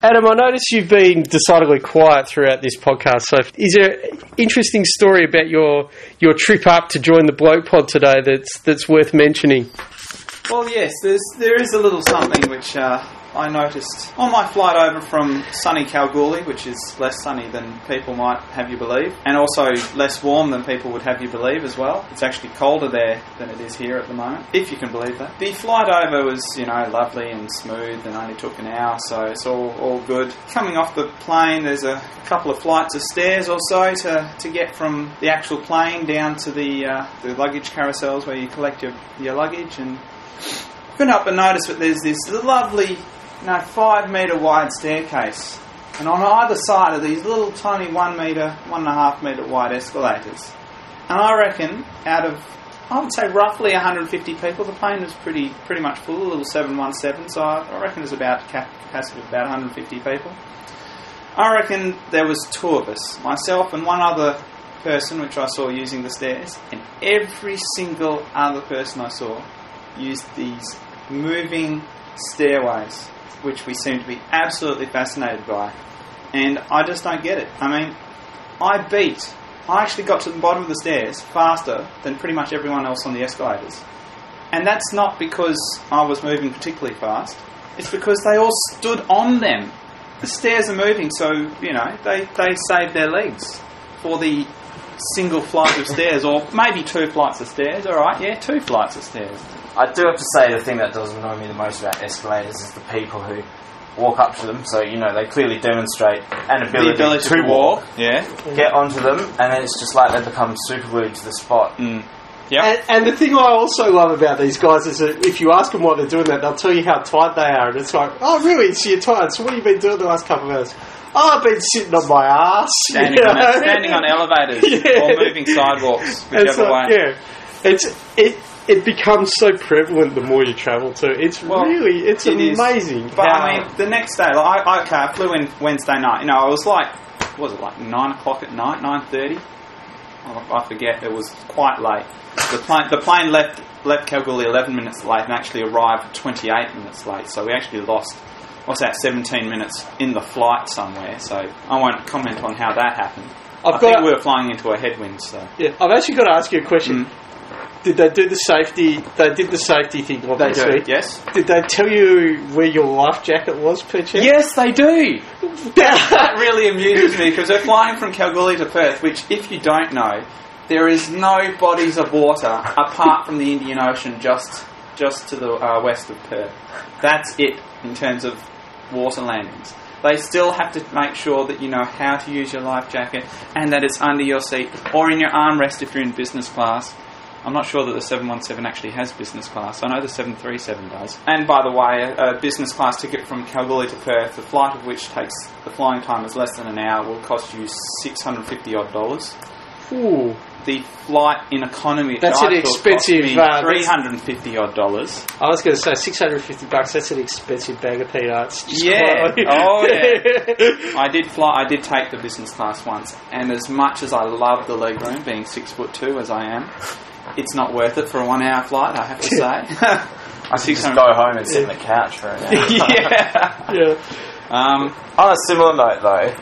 Adam, I notice you've been decidedly quiet throughout this podcast. So, is there an interesting story about your your trip up to join the Bloke Pod today that's that's worth mentioning? Well, yes, there's there is a little something which uh, I noticed on my flight over from sunny Kalgoorlie, which is less sunny than people might have you believe, and also less warm than people would have you believe as well. It's actually colder there than it is here at the moment, if you can believe that. The flight over was, you know, lovely and smooth and only took an hour, so it's all, all good. Coming off the plane, there's a couple of flights of stairs or so to, to get from the actual plane down to the, uh, the luggage carousels where you collect your, your luggage and couldn't help but notice that there's this lovely, you know, five metre wide staircase, and on either side are these little tiny one metre, one and a half metre wide escalators. And I reckon out of, I would say roughly 150 people, the plane was pretty pretty much full, a little 717, so I reckon there's about cap- capacity of about 150 people. I reckon there was two of us, myself and one other person, which I saw using the stairs, and every single other person I saw used these moving stairways, which we seem to be absolutely fascinated by. And I just don't get it. I mean, I beat, I actually got to the bottom of the stairs faster than pretty much everyone else on the escalators. And that's not because I was moving particularly fast, it's because they all stood on them. The stairs are moving, so, you know, they, they save their legs for the single flight of stairs, or maybe two flights of stairs, alright, yeah, two flights of stairs. I do have to say the thing that does annoy me the most about escalators is the people who walk up to them. So you know they clearly demonstrate an ability, the ability to, walk, yeah. get onto them, and then it's just like they become super glued to the spot. Mm. Yep. And, and the thing I also love about these guys is that if you ask them why they're doing that, they'll tell you how tired they are, and it's like, oh, really? So you're tired? So what have you been doing the last couple of hours? Oh, I've been sitting on my ass, standing, you on, know? standing on elevators Yeah. or moving sidewalks, whichever so, way. yeah, it's it. It becomes so prevalent the more you travel to. It's Well, really, it's it is. amazing. But how- I mean, the next day, like, I, okay, I flew in Wednesday night. You know, I was like, what was it like nine o'clock at night, nine thirty? I I forget. It was quite late. The plane, the plane left left Kalgoorlie eleven minutes late and actually arrived twenty eight minutes late. So we actually lost. What's that? Seventeen minutes in the flight somewhere. So I won't comment on how that happened. I've I think got- we were flying into a headwind. So yeah, I've actually got to ask you a question. Mm. Did they do the safety? They did the safety thing, they obviously. do. Yes. Did they tell you where your life jacket was, per chance? Yes, they do. that really amuses me because they're flying from Kalgoorlie to Perth, which, if you don't know, there is no bodies of water apart from the Indian Ocean just just to the uh, west of Perth. That's it in terms of water landings. They still have to make sure that you know how to use your life jacket and that it's under your seat or in your armrest if you're in business class. I'm not sure that the 717 actually has business class. I know the 737 does. And by the way, a, business class ticket from Kalgoorlie to Perth, the flight of which takes the flying time is less than an hour, will cost you 650 odd dollars. Ooh. The flight in economy That's an expensive, cost me uh, 350 odd dollars. I was going to say 650 bucks. That's an expensive bag of peanuts. Yeah. Oh, yeah. I did fly. I did take the business class once, and as much as I love the legroom, being six foot two as I am, it's not worth it for a one hour flight. I have to say. I could just go home and sit on the couch for an hour. yeah. yeah. Um, On a similar note, though,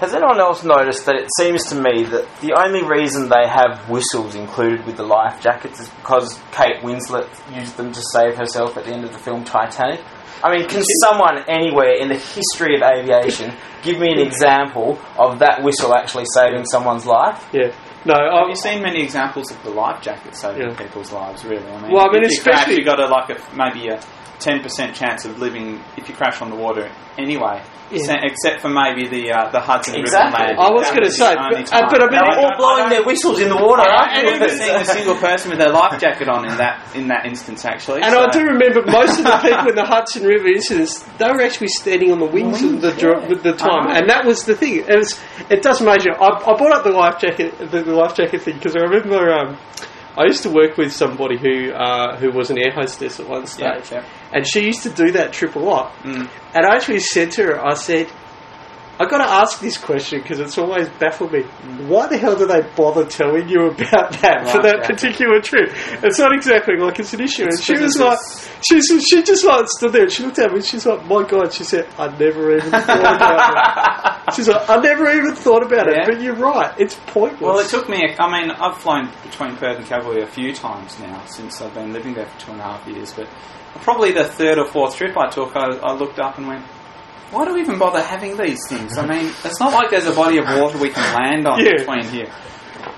has anyone else noticed that it seems to me that the only reason they have whistles included with the life jackets is because Kate Winslet used them to save herself at the end of the film Titanic? I mean, can someone anywhere in the history of aviation give me an example of that whistle actually saving someone's life? Yeah. No, have I, you seen many examples of the life jacket saving Yeah. people's lives? Really, I mean, Well, I mean, if you crash, especially- you got a like a maybe a ten percent chance of living if you crash on the water anyway. Yeah. Except- Except for maybe the uh, the Hudson Exactly. River landing. I was gonna say, but- uh, but I mean, No, They're all blowing their whistles in the water, I aren't don't remember they? seeing a single person with their life jacket on in that in that instance. Actually, and so- I do remember most of the people in the Hudson River incidents, they were actually standing on the wings of the dr- with the time, and that was the thing. It, was, it does measure. I, I brought up the life jacket, the, the life jacket thing, because I remember um, I used to work with somebody who uh, who was an air hostess at one stage, Yeah, yeah. and she used to do that trip a lot. Mm. And I actually said to her, I said, I got to ask this question because it's always baffled me. Why the hell do they bother telling you about that for that particular trip? It's not exactly like it's an issue. And she was like, it's- she's, she just like stood there she looked at me and she's like, my God, she said, I never even thought about it. She's like, I never even thought about Yeah. it. But you're right, it's pointless. Well, it took me. A, I mean, I've flown between Perth and Kalgoorlie a few times now since I've been living there for two and a half years. But probably the third or fourth trip I took, I, I looked up and went, "Why do we even bother having these things? I mean, it's not like there's a body of water we can land on Yeah. between here."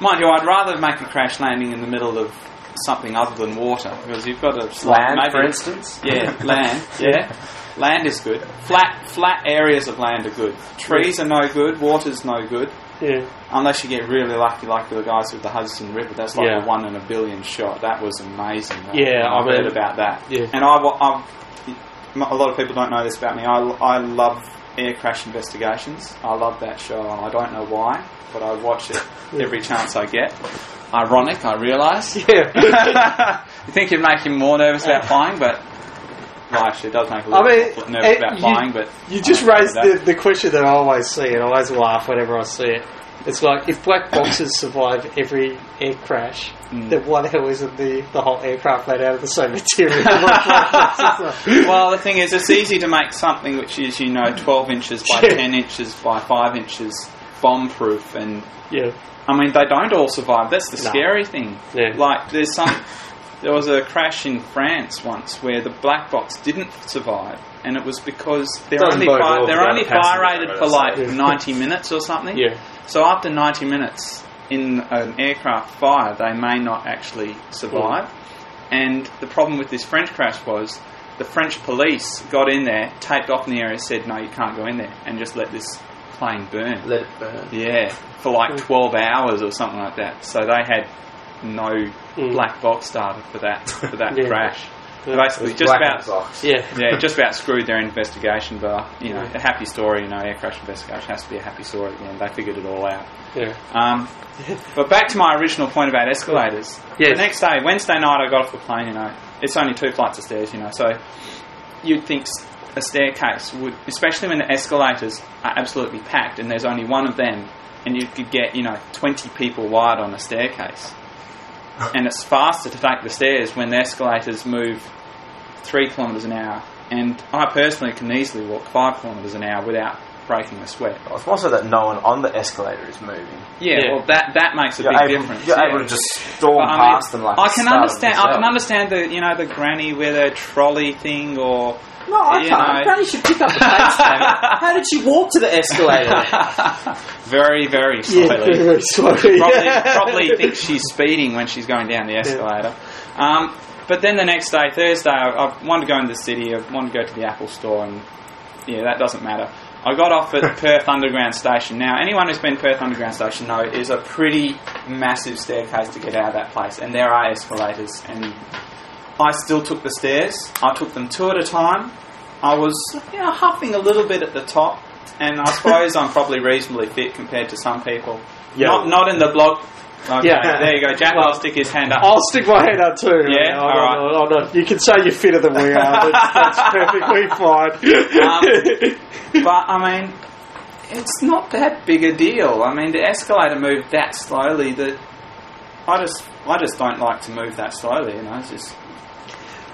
Mind you, I'd rather make a crash landing in the middle of something other than water because you've got to Land, maybe, for instance. yeah, land. Yeah, land is good. Flat, flat areas of land are good. Trees are no good. Water's no good. yeah. Unless you get really lucky, like the guys with the Hudson River, that's like Yeah. a one in a billion shot. That was amazing. though. Yeah, I I mean- heard about that. Yeah. And I, wa- I, a lot of people don't know this about me. I, I love air crash investigations. I love that show, and I don't know why, but I watch it every chance I get. Ironic, I realise. Yeah. you think you'd make him more nervous about flying, but well, actually, it does make a little mean, bit nervous eh, about you- flying. But You just raised the, the question that I always see, and I always laugh whenever I see it. It's like if black boxes survive every air crash, Mm. then why the hell isn't the, the whole aircraft made out of the same material? like black boxes are? well, the thing is, it's easy to make something which is, you know, 12 inches by Yeah. 10 inches by 5 inches bomb proof. And, yeah, I mean, they don't all survive. That's the No. scary thing. Yeah. Like, there's some. There was a crash in France once where the black box didn't survive, and it was because they're Doesn't only fire, they're only fire rated for like Yeah. 90 minutes or something. yeah, So after 90 minutes in an aircraft fire, they may not actually survive. And the problem with this French crash was the French police got in there, taped off in the area, said, no, you can't go in there, and just let this plane burn. Let it burn. Yeah, for like Mm. 12 hours or something like that. So they had no Mm. black box data for that for that Yeah. crash. Yeah. Basically, just about box. yeah, yeah, just about screwed their investigation. But you know, a happy story. You know, air crash investigation has to be a happy story at the end. They figured it all out. yeah. Um, but back to my original point about escalators. Yes. The next day, Wednesday night, I got off the plane. You know, it's only two flights of stairs. You know, so you'd think a staircase would, especially when the escalators are absolutely packed and there's only one of them, and you could get you know twenty people wide on a staircase, and it's faster to take the stairs when the escalators move three kilometres an hour. And I personally can easily walk five kilometres an hour without breaking a sweat. Well, It's also that no one on the escalator is moving. Yeah, Yeah. well, that that makes a You're, big able, difference. you're yeah. able to just storm But, I mean, past them like I a can star understand. I can understand the you know the granny with a trolley thing or No, I you can't. know. Granny should pick up the pace. damn it. How did she walk to the escalator? very very Yeah, slowly. very slowly. probably probably thinks she's speeding when she's going down the escalator. Um, but then the next day, Thursday, I, I wanted to go into the city. I wanted to go to the Apple store, and yeah, that doesn't matter. I got off at Perth Underground Station. Now, anyone who's been Perth Underground Station know it is a pretty massive staircase to get out of that place, and there are escalators. And I still took the stairs. I took them two at a time. I was, you know, huffing a little bit at the top, and I suppose I'm probably reasonably fit compared to some people. Yeah. Not, not in the blog. Okay, Yeah. there you go. Jack Well, will stick his hand up. I'll stick my hand up too. Yeah? All not- right. I'm not- you can say you're fitter than we are. That's, that's perfectly fine. Um, but I mean, it's not that big a deal. I mean, the escalator moved that slowly that I just I just don't like to move that slowly. You know, it's just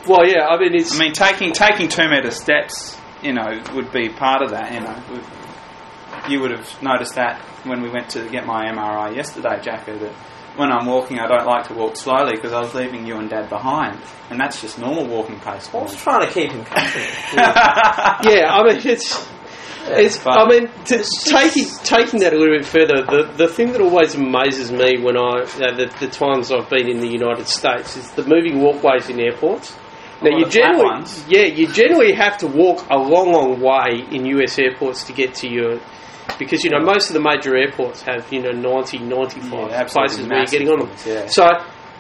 well, yeah. I mean, it's I mean taking taking two meter steps. You know, would be part of that. You know, would, you would have noticed that when we went to get my MRI yesterday, Jacko. That when I'm walking, I don't like to walk slowly because I was leaving you and Dad behind, and that's just normal walking pace I for was me. trying to keep him company. yeah. I mean, it's. It's, I mean, to, taking taking that a little bit further, the, the thing that always amazes me when I you know, the, the times I've been in the United States is the moving walkways in airports. Now you generally, yeah, you generally have to walk a long, long way in US airports to get to your, because you know most of the major airports have you know 90, 95 Yeah, places where you're getting on them. yeah. So,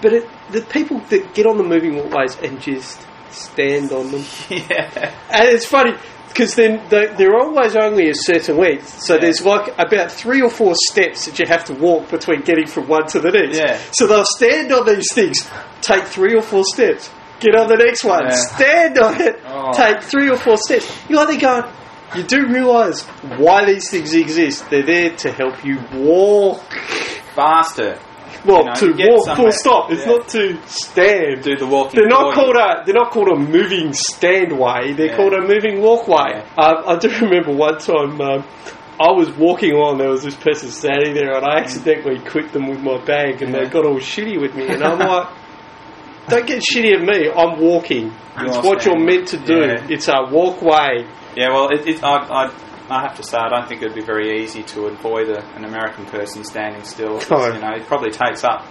but it, the people that get on the moving walkways and just stand on them, yeah. and it's funny because then they, they're always only a certain length. So Yeah. there's like about three or four steps that you have to walk between getting from one to the next. Yeah. So they'll stand on these things, take three or four steps, get on the next one, Yeah. stand on it, Oh. take three or four steps. You're like going, you do realise why these things exist. They're there to help you walk. Faster. Well, You know, to walk, full stop. It's Yeah. not to stand. Do the walking. They're not called a they're not called a moving standway. They're Yeah. called a moving walkway. Uh, I do remember one time um, I was walking along. There was this person standing there, and I accidentally clipped them with my bag, and Yeah. they got all shitty with me. And I'm like, "Don't get shitty at me. I'm walking. You're it's what you're meant to do. Yeah. It's a walkway." Yeah, well, it, it, I, I, I have to say, I don't think it would be very easy to avoid a, an American person standing still. You know, it probably takes up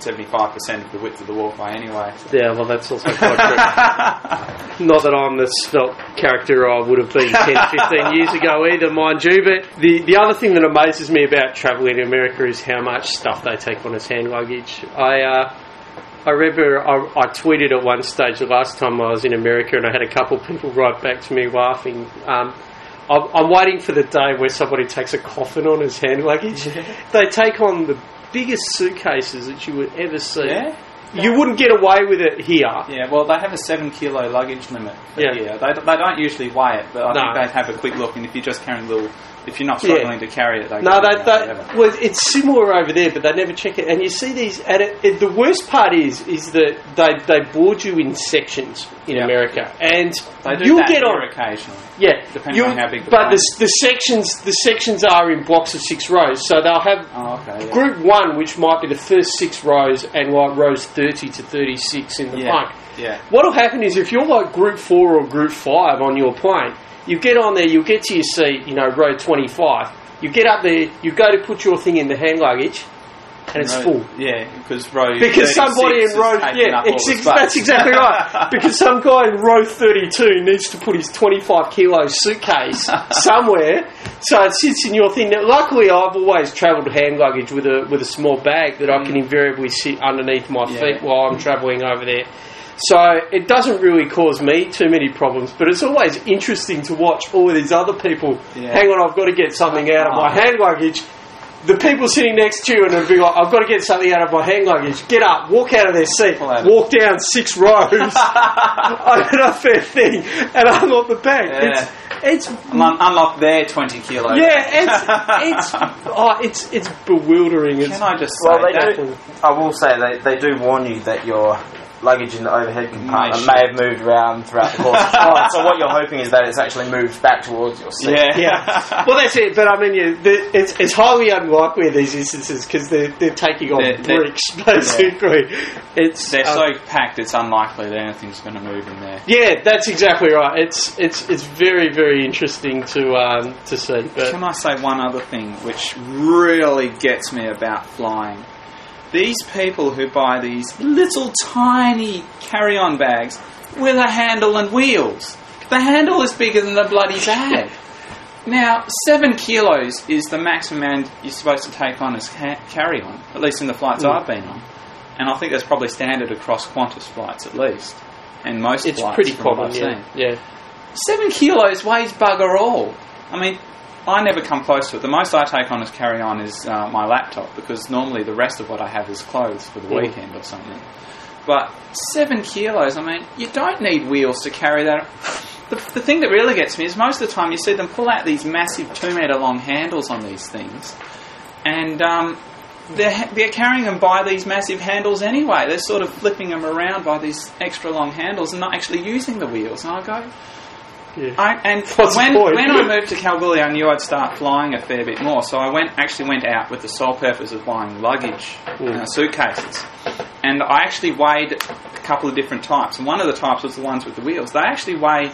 seventy-five percent of the width of the walkway anyway. Yeah, well, that's also quite true. Not that I'm the svelte character I would have been 10, 15 years ago either, mind you. But the, the other thing that amazes me about travelling in America is how much stuff they take on as hand luggage. I, uh, I remember I, I tweeted at one stage the last time I was in America, and I had a couple of people write back to me laughing. Um, I'm, I'm waiting for the day where somebody takes a coffin on as hand luggage. they take on the biggest suitcases that you would ever see. Yeah. You wouldn't get away with it here. Yeah, well, they have a seven kilo luggage limit. Yeah. Here. They, they don't usually weigh it, but I No. think they have a quick look. And if you're just carrying little, if you're not Yeah. struggling to carry it, they No, they, "Yeah, they, whatever." well, it's similar over there, but they never check it. And you see these, and it, it, the worst part is, is that they they board you in sections in Yeah. America, and They do you'll get on. occasionally. Yeah, depending on how big the But plane the, the sections, the sections are in blocks of six rows, so they'll have Oh, okay. Yeah. group one, which might be the first six rows, and like rows thirty to thirty-six in the yeah. front. Yeah. What'll happen is if you're like group four or group five on your plane, you get on there, you'll get to your seat, you know, row 25. You get up there, you go to put your thing in the hand luggage, and it's Row- full. Yeah, because row Because somebody in row, yeah, ex- ex- that's exactly right. Because some guy in row 32 needs to put his 25 kilo suitcase somewhere, so it sits in your thing. Now, luckily, I've always travelled hand luggage with a with a small bag that I can invariably sit underneath my Mm. Yeah. feet while I'm travelling over there. So it doesn't really cause me too many problems, but it's always interesting to watch all of these other people. Yeah. Hang on, I've got to get something out of my Oh. hand luggage. The people sitting next to you and it'd be like, I've got to get something out of my hand luggage. Get up, walk out of their seat, walk down six rows, open up their thing, and unlock the bag. Yeah. It's, it's Un- unlock their 20 kilo. yeah, it's it's oh, it's it's bewildering. It's Can I just say Well, they that? do. I will say they, they do warn you that your luggage in the overhead compartment May may have moved around throughout the course of the flight. So what you're hoping is that it's actually moved back towards your seat. Yeah. yeah. Well, that's it. But I mean, yeah, the, it's, it's highly unlikely in these instances because they're, they're taking on They're- they're- bricks, basically. It's They're uh, so packed, it's unlikely that anything's going to move in there. yeah, that's exactly right. It's it's it's very very interesting to um, to see. But Can I say one other thing which really gets me about flying? These people who buy these little tiny carry on bags with a handle and wheels. The handle is bigger than the bloody bag. Now, seven kilos is the maximum amount you're supposed to take on as ca- carry on, at least in the flights Mm. I've been on. And I think that's probably standard across Qantas flights at least. And most it's flights pretty common. Yeah, yeah. Seven kilos weighs bugger all. I mean, I never come close to it. The most I take on as carry on is uh, my laptop because normally the rest of what I have is clothes for the weekend or something. But seven kilos, I mean, you don't need wheels to carry that. The, the thing that really gets me is most of the time you see them pull out these massive two metre long handles on these things, and um, they're, they're carrying them by these massive handles anyway. They're sort of flipping them around by these extra long handles and not actually using the wheels. And I go, yeah. I, and What's when, when I moved to Kalgoorlie, I knew I'd start flying a fair bit more. So I went actually went out with the sole purpose of buying luggage, Mm. uh, suitcases, and I actually weighed a couple of different types. And one of the types was the ones with the wheels. They actually weigh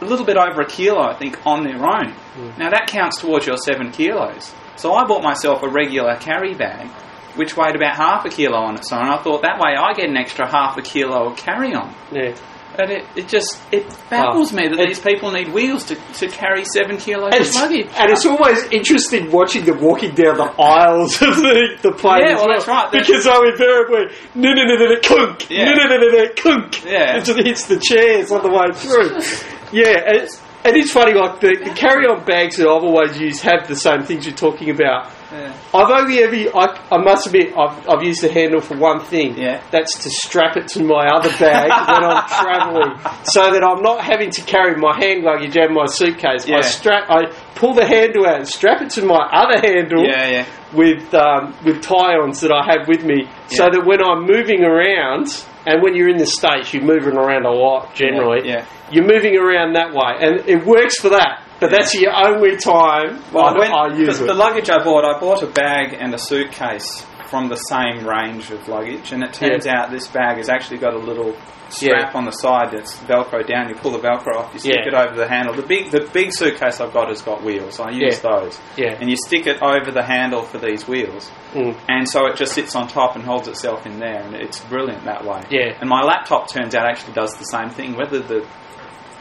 a little bit over a kilo, I think, on their own. Mm. Now that counts towards your seven kilos. So I bought myself a regular carry bag, which weighed about half a kilo on its own. I thought that way I get an extra half a kilo of carry on. yeah. And it, it just it baffles Oh, me that these people need wheels to, to carry seven kilos And of it's, luggage. and it's always interesting watching them walking down the aisles of the, the plane. Yeah, as well, that's right. That's- Because they'll invariably, no, no, no, no, no, kunk, no, no, no, no, kunk. Yeah. Until it hits the chairs on the way through. yeah, and it's, and it's funny, like the, the carry on bags that I've always used have the same things you're talking about. Yeah. I've only ever, I, I must admit, I've, I've used the handle for one thing. Yeah. That's to strap it to my other bag when I'm travelling, so that I'm not having to carry my hand luggage and my suitcase. Yeah. I strap, I pull the handle out and strap it to my other handle Yeah, yeah. with um, with tie-ons that I have with me, so that when I'm moving around, and when you're in the states, you're moving around a lot generally. Yeah. You're moving around that way, and it works for that. But that's the only time Well, I, when, I use the, it. the luggage I bought, I bought a bag and a suitcase from the same range of luggage, and it turns out this bag has actually got a little strap on the side that's Velcro down. You pull the Velcro off, you stick Yeah. it over the handle. The big, the big suitcase I've got has got wheels. I use Yeah. those, yeah. and you stick it over the handle for these wheels, Mm. and so it just sits on top and holds itself in there, and it's brilliant that way. Yeah. And my laptop turns out actually does the same thing. Whether the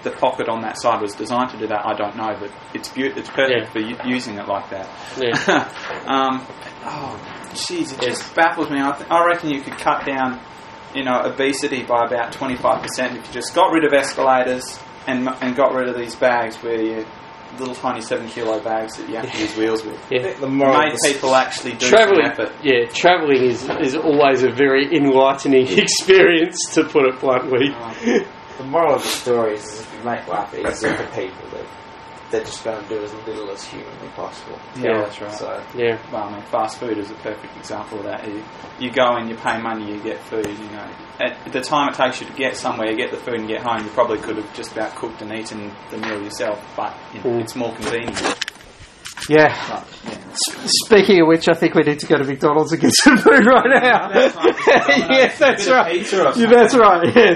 the pocket on that side was designed to do that, I don't know, but it's beau- it's perfect Yeah. for u- using it like that. Yeah. um, oh, jeez, it Yes. just baffles me. I, th- I reckon you could cut down, you know, obesity by about twenty five percent if you just got rid of escalators and and got rid of these bags where you little tiny seven kilo bags that you have to use wheels with. Yeah. the moral Made the people actually do Traveling, some effort. yeah, traveling is, is always a very enlightening experience, to put it bluntly. The moral of the story is, is if you make life easier for people, that they're just going to do as little as humanly possible. Yeah, Yeah. that's right. So Yeah, Well, I mean, fast food is a perfect example of that. You, you go in, you pay money, you get food. You know, at the time it takes you to get somewhere, you get the food and get home. You probably could have just about cooked and eaten the meal yourself, but you know, Mm. it's more convenient. yeah. But, yeah. Speaking of which, I think we need to go to McDonald's and get some food right now. That's right. yes, that's right. pizza or Yeah, that's right. Yeah.